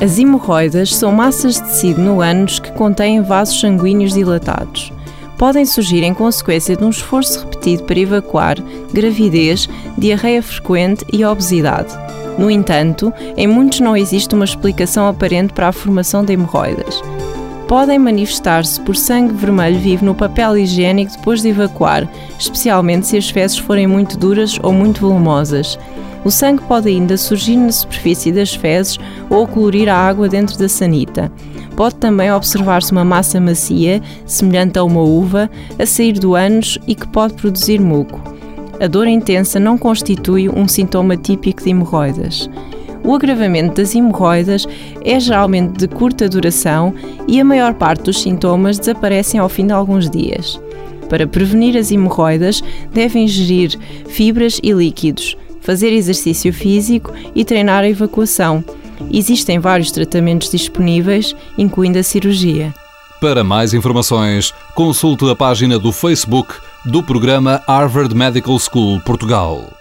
As hemorroidas são massas de tecido no ânus que contêm vasos sanguíneos dilatados. Podem surgir em consequência de um esforço repetido para evacuar, gravidez, diarreia frequente e obesidade. No entanto, em muitos não existe uma explicação aparente para a formação de hemorroidas podem manifestar-se por sangue vermelho vivo no papel higiênico depois de evacuar, especialmente se as fezes forem muito duras ou muito volumosas. O sangue pode ainda surgir na superfície das fezes ou colorir a água dentro da sanita. Pode também observar-se uma massa macia, semelhante a uma uva, a sair do ânus e que pode produzir muco. A dor intensa não constitui um sintoma típico de hemorroidas. O agravamento das hemorroidas é geralmente de curta duração e a maior parte dos sintomas desaparecem ao fim de alguns dias. Para prevenir as hemorroidas, devem ingerir fibras e líquidos, fazer exercício físico e treinar a evacuação. Existem vários tratamentos disponíveis, incluindo a cirurgia. Para mais informações, consulte a página do Facebook do programa Harvard Medical School Portugal.